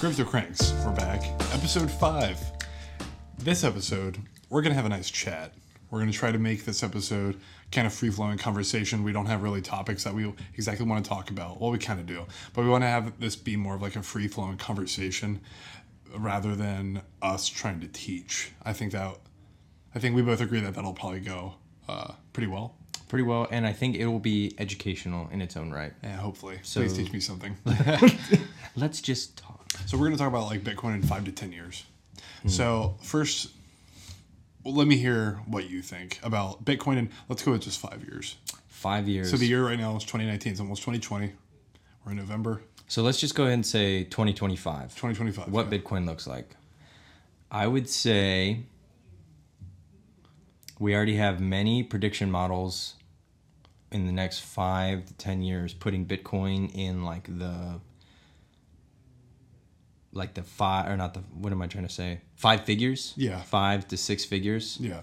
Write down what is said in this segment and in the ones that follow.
Crypto Cranks, we're back. Episode 5. This episode, we're going to have a nice chat. We're going to try to make this episode kind of free flowing conversation. We don't have really topics that we exactly want to talk about. Well, we kind of do, but we want to have this be more of like a free flowing conversation rather than us trying to teach. I think that, I think we both agree that that'll probably go uh, pretty well. Pretty well, and I think it will be educational in its own right. Yeah, hopefully. So- Please teach me something. Let's just talk. So we're going to talk about like Bitcoin in five to ten years. Hmm. So first, well, let me hear what you think about Bitcoin, and let's go with just five years. Five years. So the year right now is 2019. It's almost 2020. We're in November So let's just go ahead and say 2025. 2025. What yeah. Bitcoin looks like. I would say we already have many prediction models in the next five to ten years putting Bitcoin in like the like the five or not the what am I trying to say? Five figures? Yeah. Five to six figures. Yeah.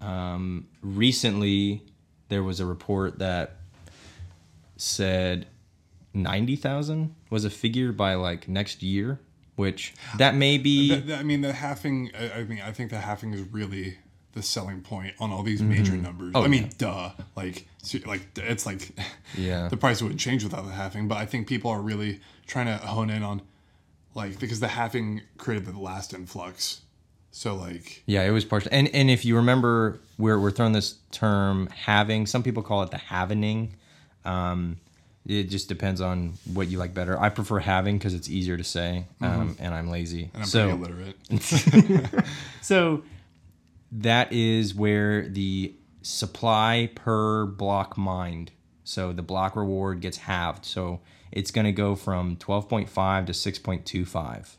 Um, recently, there was a report that said ninety thousand was a figure by like next year, which that may be. I mean, the halving. I, I mean, I think the halving is really the selling point on all these major numbers. Oh, I mean, yeah. duh. Like, like it's like Yeah. the price wouldn't change without the halving. But I think people are really trying to hone in on, like, because the halving created the last influx. So like, yeah, it was partial. And and if you remember, we're we're throwing this term halving. Some people call it the halvening. Um, it just depends on what you like better. I prefer halving because it's easier to say, um, and I'm lazy. and I'm so pretty illiterate. So that is where the supply per block mined. So the block reward gets halved. So it's going to go from 12.5 to 6.25,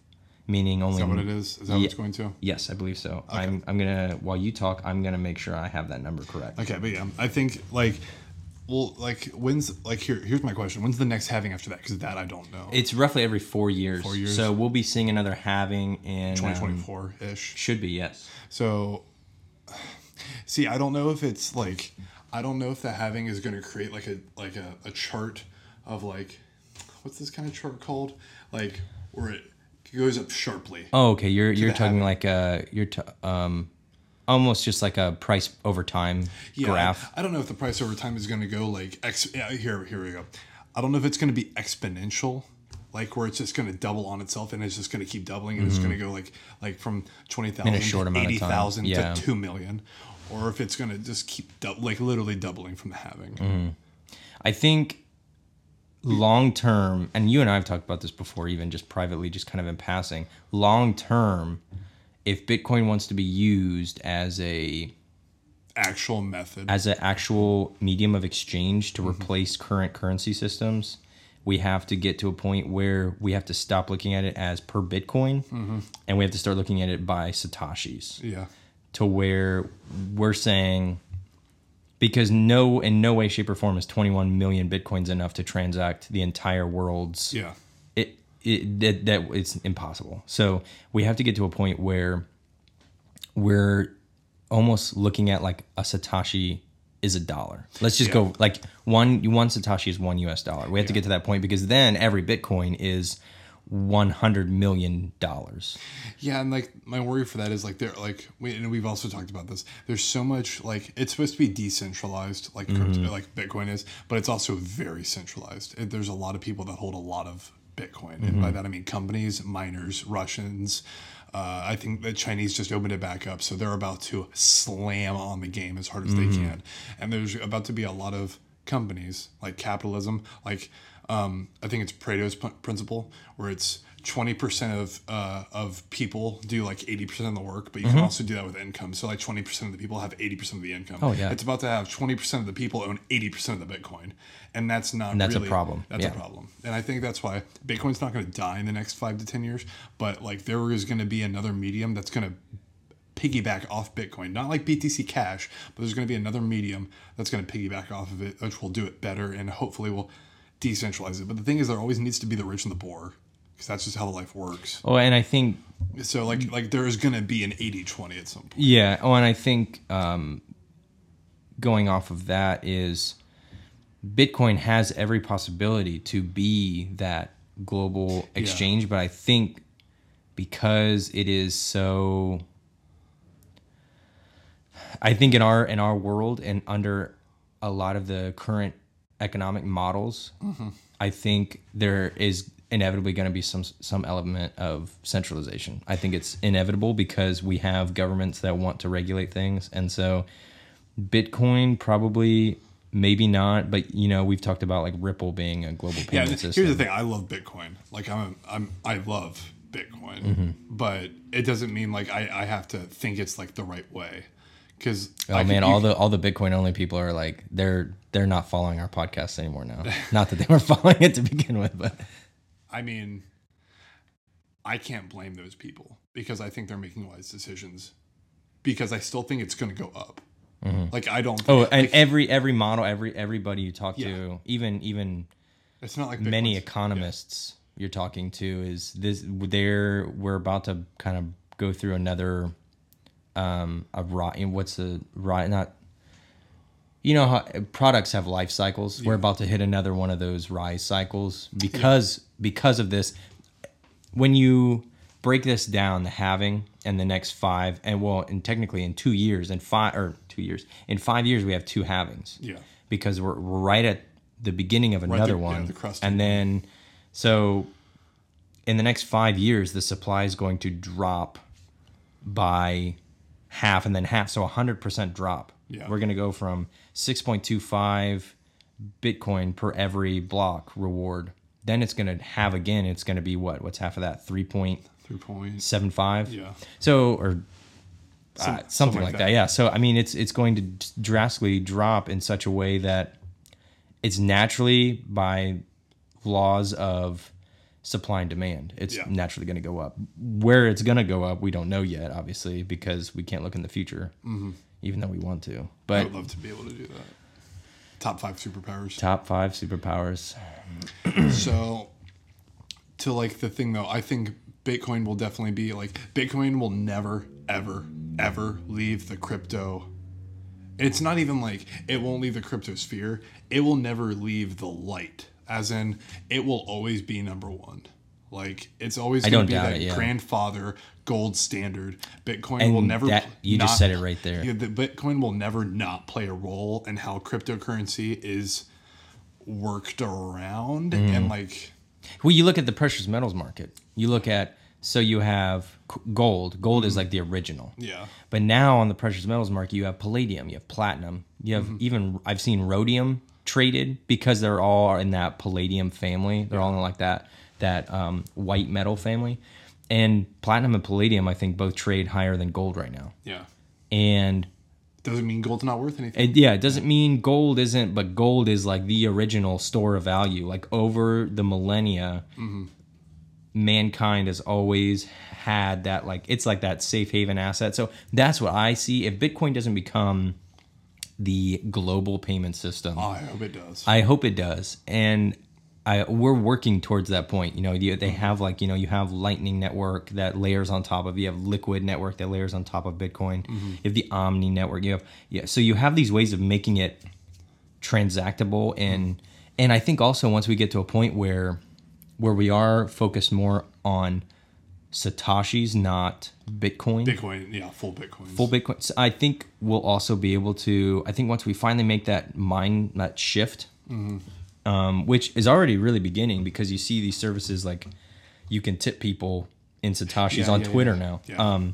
meaning only. Is that what it is? Is that what it's going to? Yes, I believe so. I'm, I'm going to, while you talk, I'm going to make sure I have that number correct. Okay, but yeah, I think like, well, like when's like here? Here's my question: When's the next halving after that? Because that I don't know. It's roughly every four years. Four years. So we'll be seeing another halving in. um, 2024 ish. should be, yes. So, see, I don't know if it's like, I don't know if the halving is going to create like a like a, a chart of like, what's this kind of chart called? Like where it goes up sharply. Oh, okay. You're you're talking halving. like a you're t- um almost just like a price over time Yeah, graph. I don't know if the price over time is going to go like ex. Yeah, here, here we go. I don't know if it's going to be exponential, like where it's just going to double on itself and it's just going to keep doubling and it's going to go like like from twenty thousand Mm-hmm. In a short to amount of eighty time. thousand Yeah. to two million, or if it's going to just keep dou- like literally doubling from the halving. I think long term, and you and I have talked about this before, even just privately, just kind of in passing. Long term, if Bitcoin wants to be used as a Actual method. as an actual medium of exchange to mm-hmm. replace current currency systems, we have to get to a point where we have to stop looking at it as per Bitcoin, mm-hmm. and we have to start looking at it by satoshis. yeah. to where we're saying because no in no way shape or form is 21 million bitcoins enough to transact the entire world's Yeah. it, it that, that it's impossible so we have to get to a point where we're almost looking at like a satoshi is a dollar let's just Yeah. go like one one satoshi is one us dollar we have to get to that point because then every bitcoin is 100 million dollars Yeah, and like my worry for that is like they're like we and we've also talked about this. There's so much like it's supposed to be decentralized like crypto, mm-hmm. like Bitcoin is, but it's also very centralized. It, there's a lot of people that hold a lot of Bitcoin, and by mm-hmm. that I mean companies, miners, Russians. Uh, I think the Chinese just opened it back up, so they're about to slam on the game as hard as they mm-hmm. can. And there's about to be a lot of companies like capitalism, like um, I think it's Pareto's p- principle, where it's twenty percent of uh, of people do like eighty percent of the work, but you can also do that with income. So like twenty percent of the people have eighty percent of the income. Oh, yeah. it's about to have twenty percent of the people own eighty percent of the Bitcoin, and that's not. that's a problem. That's Yeah. a problem, and I think that's why Bitcoin's not going to die in the next five to ten years. But like there is going to be another medium that's going to piggyback off Bitcoin. Not like BTC Cash, but there's going to be another medium that's going to piggyback off of it, which will do it better and hopefully will decentralize it. But the thing is, there always needs to be the rich and the poor because that's just how life works. oh and i think So like like there is going to be an 80-20 at some point. Yeah. Oh, and I think um, going off of that is Bitcoin has every possibility to be that global exchange, but I think because it is so I think in our in our world and under a lot of the current economic models, I think there is inevitably going to be some some element of centralization. I think it's inevitable because we have governments that want to regulate things, and so Bitcoin probably maybe not, but you know we've talked about like Ripple being a global payment and system. here's the thing. I love Bitcoin. Like I'm, I'm, I love Bitcoin, Mm-hmm. but it doesn't mean like I, I have to think it's like the right way. Because Oh man, all the all the Bitcoin only people are like they're they're not following our podcast anymore now. not that they were following it to begin with, but I mean, I can't blame those people because I think they're making wise decisions. Because I still think it's going to go up. Mm-hmm. Like I don't. oh, and like, every every model, every everybody you talk Yeah. to, even even it's not like many economists you're talking to is this they're we're about to kind of go through another um a ri what's the right not you know how products have life cycles. We're about to hit another one of those rise cycles because because of this. When you break this down the halving and the next five and well and technically in two years and five or two years in five years we have two halvings. Yeah. because we're, we're right at the beginning of another the- yeah, one. the crust and then so in the next five years the supply is going to drop by half and then half so a 100% drop Yeah. we're going to go from 6.25 bitcoin per every block reward then it's going to have again it's going to be what what's half of that Three point three point seven five. Yeah. so or uh, Some- something, like that. Yeah. So I mean, it's it's going to drastically drop in such a way that it's naturally by laws of supply and demand. It's Yeah. naturally going to go up. Where it's going to go up, we don't know yet, obviously, because we can't look in the future, Mm-hmm. even though we want to. But I would love to be able to do that. Top five superpowers. top five superpowers. so to like the thing though i think bitcoin will definitely be like bitcoin will never ever ever leave the crypto it's not even like it won't leave the crypto sphere it will never leave the light as in it will always be number one like it's always going to be that it, yeah. grandfather gold standard bitcoin And will never that- you just said it right there. yeah, the bitcoin will never not play a role in how cryptocurrency is worked around Mm. and like Well, you look at the precious metals market. You look at so you have gold. Gold is like the original. yeah But now on the precious metals market, you have palladium, you have platinum, you have even I've seen rhodium traded because they're all in that palladium family. They're all in like that that um, white metal family, and platinum and palladium I think both trade higher than gold right now. yeah And doesn't mean gold's not worth anything it, yeah, it doesn't mean gold isn't, but gold is like the original store of value. Like over the millennia, mankind has always had that like it's like that safe haven asset. So that's what I see. If Bitcoin doesn't become the global payment system, oh, i hope it does. I hope it does, and I we're working towards that point. You know, they mm-hmm. have like you know you have Lightning Network that layers on top of you have Liquid Network that layers on top of Bitcoin. Mm-hmm. You have the Omni Network. You have yeah, so you have these ways of making it transactable. Mm-hmm. And and I think also once we get to a point where where we are focused more on satoshis, not Bitcoin bitcoin yeah full bitcoin full Bitcoin. So I think we'll also be able to. I think once we finally make that mind that shift, um, which is already really beginning because you see these services like you can tip people in satoshis Yeah, on yeah, Twitter yeah. now. Yeah. Um,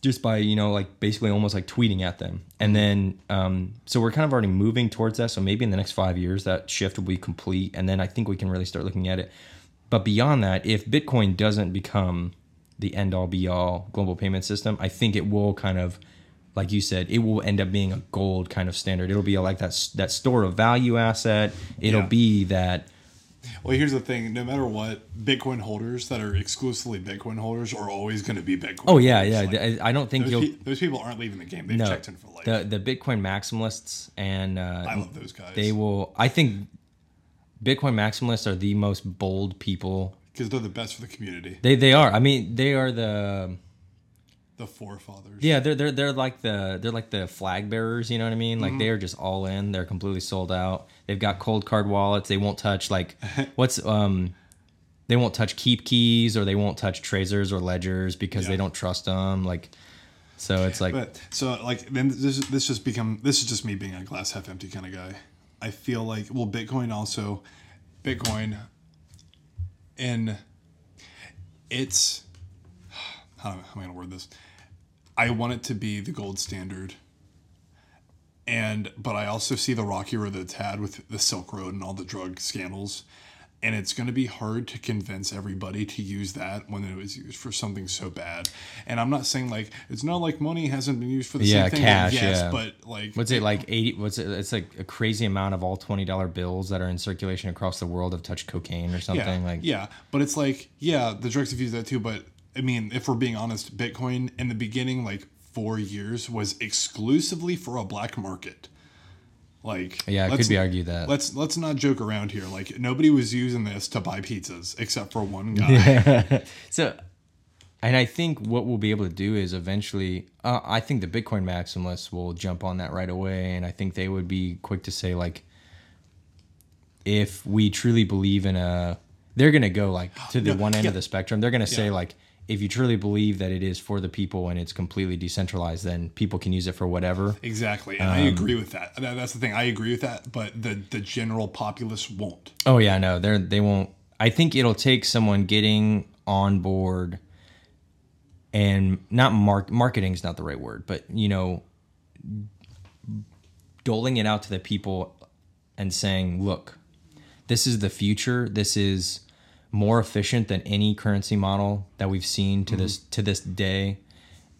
just by you know like basically almost like tweeting at them and then um, so we're kind of already moving towards that so maybe in the next five years that shift will be complete and then i think we can really start looking at it but beyond that if bitcoin doesn't become the end all be all global payment system i think it will kind of like you said it will end up being a gold kind of standard. It'll be like that that store of value asset. It'll Yeah. be that well here's the thing. No matter what bitcoin holders that are exclusively bitcoin holders are always going to be bitcoin oh yeah holders. yeah. Like, i don't think those, pe- those people aren't leaving the game. They've no, checked in for life. The the bitcoin maximalists and uh, i love those guys. they will i think bitcoin maximalists are the most bold people because they're the best for the community they they are i mean they are the the forefathers yeah they're they're they're like the they're like the flag bearers you know what i mean like Mm-hmm. they are just all in they're completely sold out they've got Coldcard wallets they won't touch like what's um they won't touch KeepKeys or they won't touch Trezors or ledgers because Yeah. they don't trust them. Like, so it's like But so like then this this just become this is just me being a glass half empty kind of guy. I feel like well Bitcoin also Bitcoin and it's how, am I gonna word this? I want it to be the gold standard. And but I also see the rocky road that it's had with the Silk Road and all the drug scandals. And it's going to be hard to convince everybody to use that when it was used for something so bad. And I'm not saying like it's not like money hasn't been used for the Yeah, same thing. cash, yes, yeah. but like what's it like eighty? What's it? It's like a crazy amount of all twenty dollar bills that are in circulation across the world have touched cocaine or something. yeah, like yeah, but it's like yeah, the drugs have used that too. But I mean, if we're being honest, Bitcoin in the beginning, like four years, was exclusively for a black market. Like Yeah, it let's- could be argued that. Let's let's not joke around here. Like nobody was using this to buy pizzas except for one guy. So, and I think what we'll be able to do is eventually, uh, I think the Bitcoin maximalists will jump on that right away, and I think they would be quick to say like, if we truly believe in a, they're gonna go like to the No, one end yeah. of the spectrum. They're gonna say Yeah. like, if you truly believe that it is for the people and it's completely decentralized, then people can use it for whatever. Exactly, and I um, agree with that. That- That's the thing. I agree with that, but the the general populace won't. Oh yeah, no, they're they won't. I think it'll take someone getting on board, and not mark marketing is not the right word, but you know, doling it out to the people and saying, look, this is the future. This is more efficient than any currency model that we've seen to this to this day.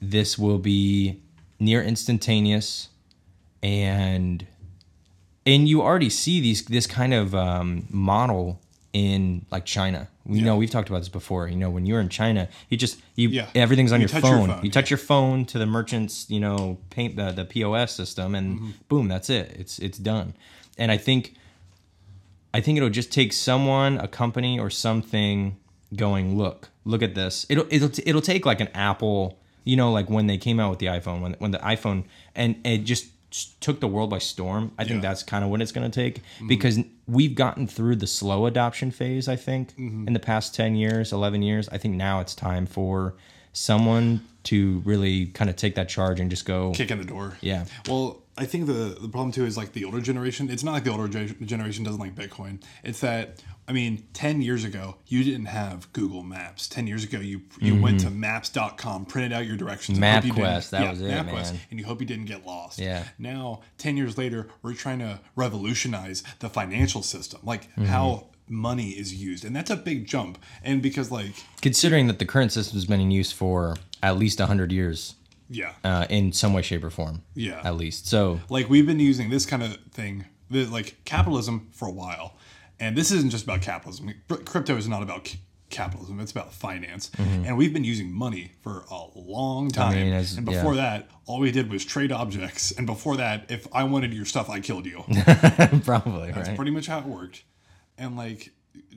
This will be near instantaneous, and and you already see these this kind of um, model in like China. We know we've talked about this before. You know, when you're in China, you just you Yeah. everything's on You your touch your phone. phone, You touch your phone to the merchant's you know paint the the POS system, and Mm-hmm. boom, that's it. It's it's done. And I think I think it'll just take someone, a company, or something going, look, look at this. It'll it'll it'll take like an Apple, you know, like when they came out with the iPhone, when when the iPhone and it just took the world by storm. I think Yeah. Mm-hmm. that's kind of what it's going to take because we've gotten through the slow adoption phase. I think Mm-hmm. in the past ten years, eleven years. I think now it's time for someone to really kind of take that charge and just go. Kick in the door. Yeah. Well, I think the the problem too is like the older generation. It's not like the older ge- generation doesn't like Bitcoin. It's that I mean, ten years ago you didn't have Google Maps. Ten years ago you you went to Maps.com, printed out your directions. MapQuest, that was it, man. and you hope you didn't get lost. Yeah. Now, ten years later, we're trying to revolutionize the financial system, like Mm-hmm. how money is used, and that's a big jump. And because like Considering that the current system has been in use for at least hundred years, yeah, uh, in some way, shape, or form. Yeah. At least. So like we've been using this kind of thing like capitalism for a while and this isn't just about capitalism crypto is not about c- capitalism it's about finance and we've been using money for a long time Mm-hmm. mean, as- and before yeah. that all we did was trade objects and before that if i wanted your stuff i killed you probably that's right. pretty much how it worked and like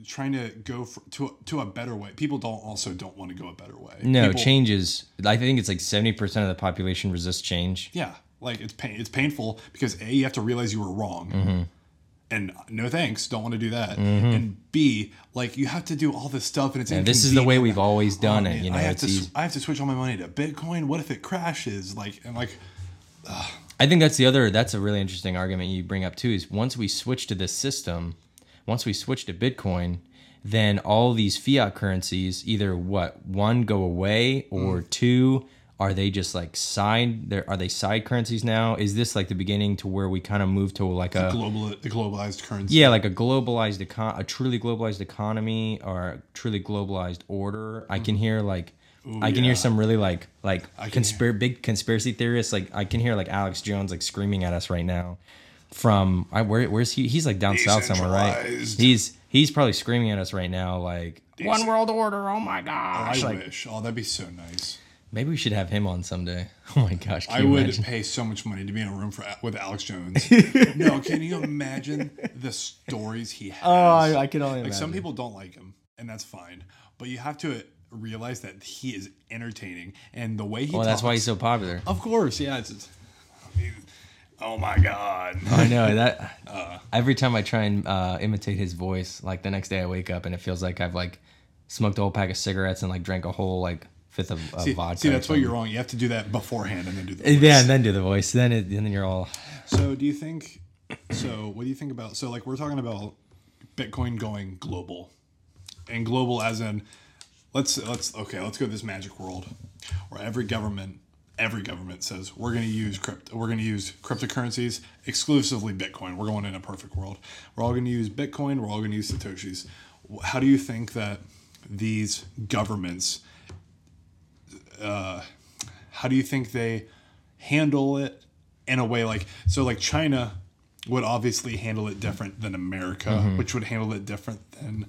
trying to go for, to a, to a better way people don't also don't want to go a better way No People- changes. I think it's like seventy percent of the population resists change. Yeah, like it's pain. It's painful because a you have to realize you were wrong, Mm-hmm. and no thanks, don't want to do that. And b like you have to do all this stuff, and it's And this is the way we've always done Oh, it. man, You know, I have to easy. I have to switch all my money to Bitcoin. What if it crashes? Like and like I think that's the other. That's a really interesting argument you bring up too. Is once we switch to this system, once we switch to Bitcoin, then all these fiat currencies either what one go away or Mm. two are they just like side? There are they side currencies now? Is this like the beginning to where we kind of move to like a global the globalized currency. yeah, like a globalized econ, a truly globalized economy or a truly globalized order. I can hear like, I can yeah. hear some really like like conspir- big conspiracy theorists. Like I can hear like Alex Jones like screaming at us right now. From I, where where's he? He's like down south somewhere, right? He's he's probably screaming at us right now, like one world order. Oh my I gosh! like wish. Oh, that'd be so nice. maybe we should have him on someday. Oh my gosh! Can I you would imagine? pay so much money to be in a room for with Alex Jones. no, can you imagine the stories he has? Oh, I, I can only like imagine. some people don't like him, and that's fine. But you have to realize that he is entertaining, and the way he. Well, that's why he's so popular. Of course, yeah. It's. it's I oh my god. I know that. Uh. every time I try and uh, imitate his voice, like the next day I wake up and it feels like I've like smoked a whole pack of cigarettes and like drank a whole like fifth of, of See, vodka. see, that's why you're wrong. You have to do that beforehand and then do the. Yeah, voice. and then do the voice. Then it, then you're all So, do you think? So, what do you think about? So, like, we're talking about Bitcoin going global, and global as in, let's let's okay, let's go to this magic world where every government, every government says we're going to use crypto, we're going to use cryptocurrencies exclusively Bitcoin. We're going in a perfect world. We're all going to use Bitcoin. We're all going to use satoshis. How do you think that these governments? Uh, how do you think they handle it in a way like so like china would obviously handle it different than america Mm-hmm. which would handle it different than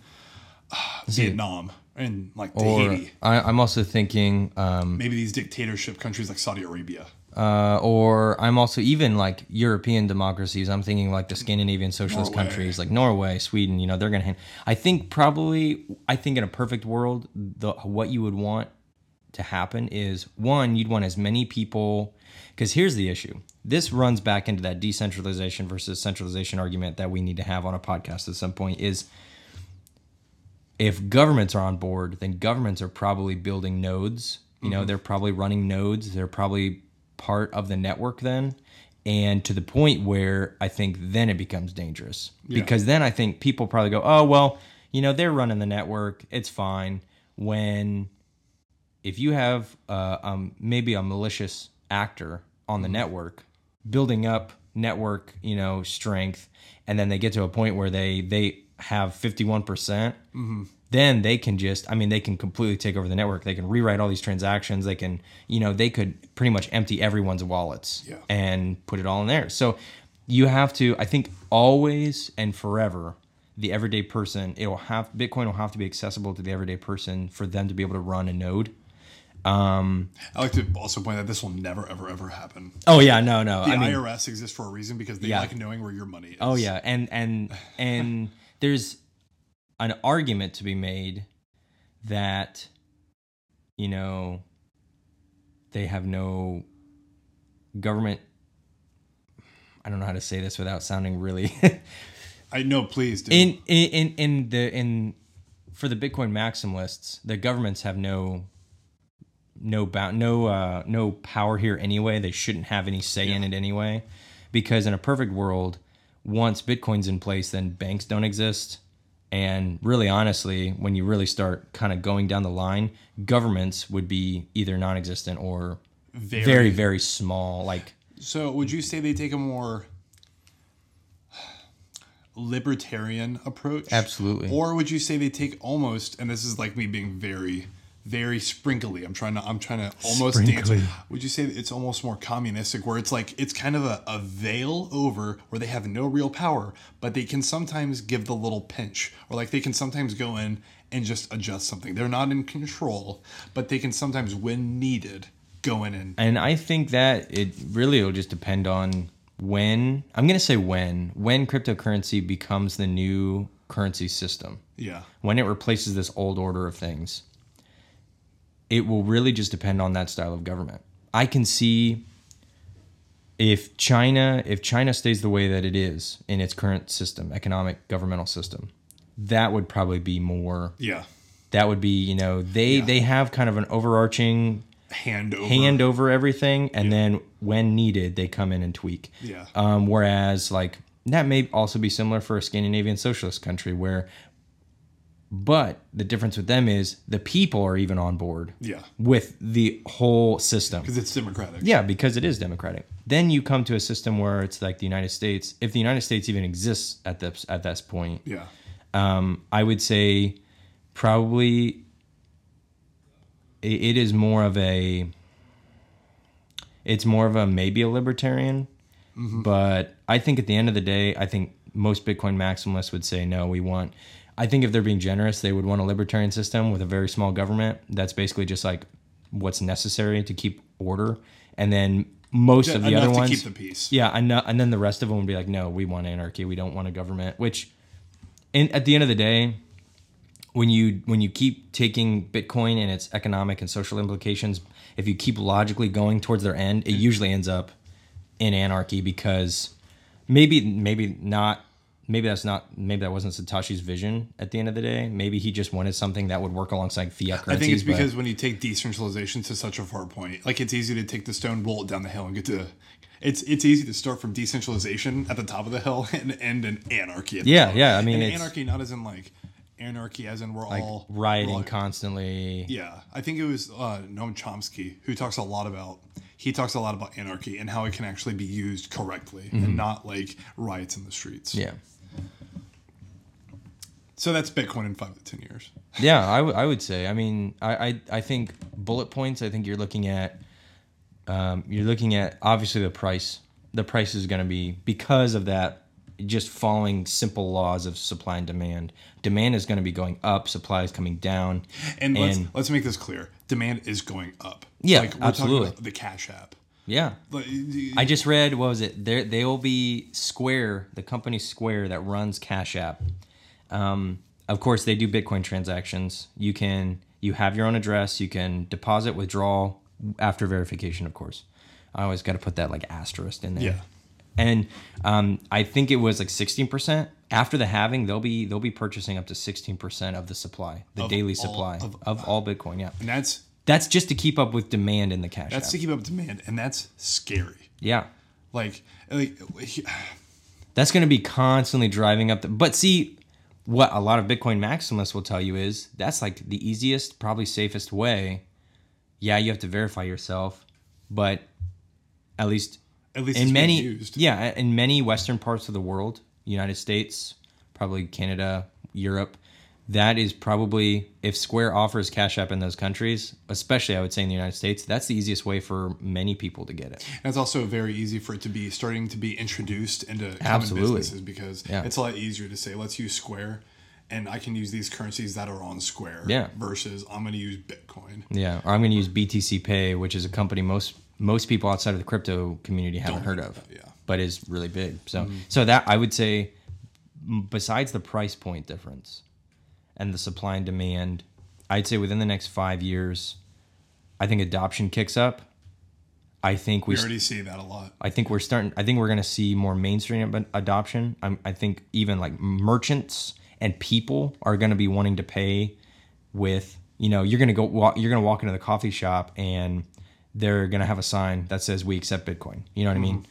uh, vietnam and like or tahiti I, I'm also thinking um, maybe these dictatorship countries like saudi arabia uh, or I'm also even like European democracies. I'm thinking like the Scandinavian socialist Norway. countries, like Norway, Sweden. You know, they're gonna. Hand, I think probably. I think in a perfect world, the what you would want to happen is one, you'd want as many people. Because here's the issue. This runs back into that decentralization versus centralization argument that we need to have on a podcast at some point. Is if governments are on board, then governments are probably building nodes. You know, they're probably running nodes. They're probably part of the network then. And to the point where I think then it becomes dangerous. Because then I think people probably go, oh, well, you know, they're running the network. It's fine. When if you have uh, um, maybe a malicious actor on the network building up network you know strength and then they get to a point where they they have 51% mm-hmm. then they can just i mean they can completely take over the network. They can rewrite all these transactions. They can you know they could pretty much empty everyone's wallets Yeah. and put it all in there. So you have to i think always and forever the everyday person it'll have bitcoin will have to be accessible to the everyday person for them to be able to run a node. Um, I like to also point out this will never ever ever happen. Oh yeah no no the i mean irs exists for a reason because they Yeah. like knowing where your money is. Oh yeah, and and and there's an argument to be made that you know they have no government I don't know how to say this without sounding really i know please do in in in in the in for the Bitcoin maximalists, the governments have no no bound no uh no power here anyway. They shouldn't have any say in it anyway. Because in a perfect world, once Bitcoin's in place, then banks don't exist. And really honestly, when you really start kind of going down the line, governments would be either non existent or very, very, very small. Like So, would you say they take a more libertarian approach? Absolutely. Or would you say they take almost, and this is like me being very, very sprinkly. I'm trying to, I'm trying to almost dance. Would you say it's almost more communistic, where it's like it's kind of a, a veil over where they have no real power, but they can sometimes give the little pinch, or like they can sometimes go in and just adjust something. They're not in control, but they can sometimes, when needed, go in and And I think that it really will just depend on when I'm going to say when when cryptocurrency becomes the new currency system. yeah, When it replaces this old order of things. It will really just depend on that style of government. I can see if China if China stays the way that it is in its current system, economic governmental system, that would probably be more yeah, that would be, you know, they Yeah. they have kind of an overarching hand over, hand over everything, and then when needed, they come in and tweak. Yeah. Um, whereas, like that may also be similar for a Scandinavian socialist country, where, but the difference with them is the people are even on board yeah, with the whole system. because it's democratic. Yeah, because it is democratic. Then you come to a system where it's like the United States. If the United States even exists at this at this point, yeah, um, I would say probably it, it is more of a it's more of a maybe a libertarian but i think at the end of the day i think most bitcoin maximalists would say no we want i think if they're being generous they would want a libertarian system with a very small government that's basically just like what's necessary to keep order and then most of the other ones keep the peace. yeah, and, and then the rest of them would be like, no, we want anarchy. We don't want a government. Which, in, at the end of the day, when you when you keep taking Bitcoin and its economic and social implications, if you keep logically going towards their end, it mm. usually ends up in anarchy because maybe maybe not maybe that's not maybe that wasn't Satoshi's vision at the end of the day. Maybe he just wanted something that would work alongside fiat currencies. I think it's because when you take decentralization to such a far point, like it's easy to take the stone, roll it down the hill, and get to. It's it's easy to start from decentralization at the top of the hill and end in anarchy. At the Yeah, top. yeah, I mean, anarchy not as in like anarchy as in we're like all rioting constantly. Yeah, I think it was uh, Noam Chomsky who talks a lot about. He talks a lot about anarchy and how it can actually be used correctly and not like riots in the streets. Mm-hmm. Yeah. So that's Bitcoin in five to ten years. Yeah, I, w- I would say. I mean, I, I I think bullet points. I think you're looking at, um, you're looking at obviously the price. The price is going to be because of that. Just following simple laws of supply and demand. Demand is going to be going up. Supply is coming down. And, let's let's make this clear: demand is going up. Yeah, like we're absolutely. talking about the Cash App. Yeah, I just read what was it? There they will be Square, the company Square that runs Cash App. Um, of course, they do Bitcoin transactions. You can you have your own address. You can deposit, withdraw after verification. Of course, I always got to put that like asterisk in there. Yeah. And um, I think it was like sixteen percent after the halving. They'll be they'll be purchasing up to sixteen percent of the supply, the Of daily all- supply of- of, all Bitcoin. Yeah, and that's that's just to keep up with demand in the Cash that's App. to keep up with demand, and that's scary. yeah. Like like That's going to be constantly driving up the. But see, what a lot of Bitcoin maximalists will tell you is that's like the easiest, probably safest way. Yeah, you have to verify yourself, but at least at least in many, used. yeah, in many Western parts of the world, United States, probably Canada, Europe, that is probably if Square offers Cash App in those countries, especially I would say in the United States, that's the easiest way for many people to get it. And it's also very easy for it to be starting to be introduced into common Absolutely. businesses because Yeah. it's a lot easier to say, let's use Square and I can use these currencies that are on Square Yeah. versus I'm going to use Bitcoin. Yeah, or I'm going to use BTC Pay, which is a company most most people outside of the crypto community haven't Don't heard of, about, yeah. but is really big. So, mm-hmm. so that I would say, besides the price point difference and the supply and demand, I'd say within the next five years, I think adoption kicks up. I think we, We already see that a lot. I think we're starting. I think we're going to see more mainstream ad- adoption. I'm, I think even like merchants and people are going to be wanting to pay with. You know, you're going to go walk. You're going to walk into the coffee shop and they're going to have a sign that says "We accept Bitcoin." You know what I mean?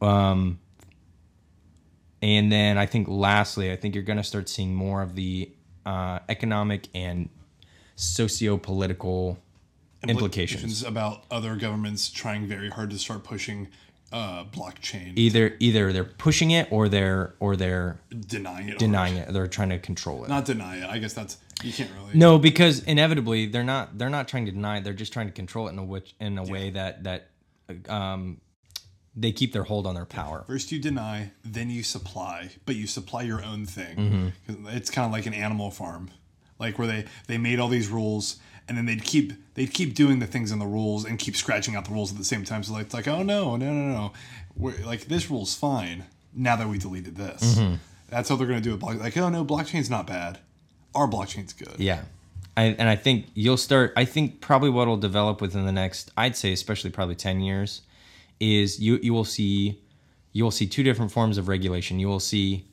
Um, and then I think lastly, I think you're going to start seeing more of the uh, economic and socio-political implications. about other governments trying very hard to start pushing uh, blockchain, Either either they're pushing it or they're or they're denying it. denying it. They're trying to control it. Not deny it. I guess that's you can't really. no, because inevitably they're not they're not trying to deny it. They're just trying to control it in a which in a way that that um they keep their hold on their power. First you deny, then you supply, but you supply your own thing. Mm-hmm. It's kind of like an animal farm, like where they they made all these rules, and then they'd keep they'd keep doing the things in the rules and keep scratching out the rules at the same time. So like it's like oh no no no no, We're, like this rule's fine now that we deleted this. Mm-hmm. That's how they're gonna do it. Like oh no, blockchain's not bad. Our blockchain's good. Yeah. I, and I think you'll start. I think probably what will develop within the next, I'd say, especially probably ten years, is you you will see, you will see two different forms of regulation. You will see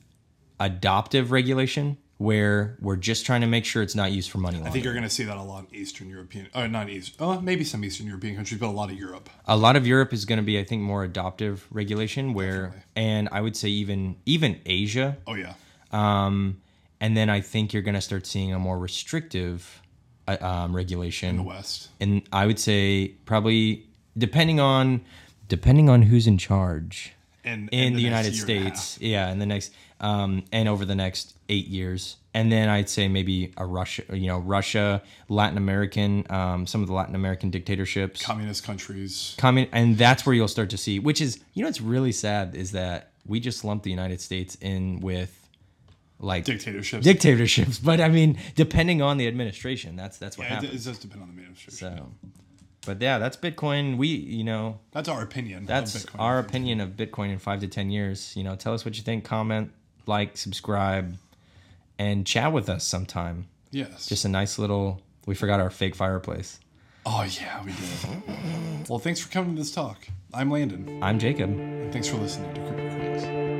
adoptive regulation, where we're just trying to make sure it's not used for money laundering. I think you're gonna see that a lot in Eastern European, uh, not East, oh maybe some Eastern European countries, but a lot of Europe. A lot of Europe is going to be, I think, more adoptive regulation, where, Definitely. and I would say even even Asia, Oh yeah, um, and then I think you're going to start seeing a more restrictive uh, um, regulation in the West. and I would say probably depending on depending on who's in charge And in the, next United. States, yeah, in the next um, and over the next eight years, and then I'd say maybe a Russia, you know, Russia, Latin American, um, some of the Latin American dictatorships, communist countries. coming, and that's where you'll start to see. Which is, you know, what's really sad is that we just lumped the United States in with like dictatorships. dictatorships, but I mean, depending on the administration, that's that's what yeah, it, happens. it does depend on the administration. So, but yeah, that's Bitcoin. We, you know, That's our opinion. that's our opinion of Bitcoin in five to ten years. You know, tell us what you think. Comment, like, subscribe, and chat with us sometime. Yes. Just a nice little. We forgot our fake fireplace. oh yeah, we did. well, thanks for coming to this talk. I'm Landon, I'm Jacob. and thanks for listening to Crypto Queens.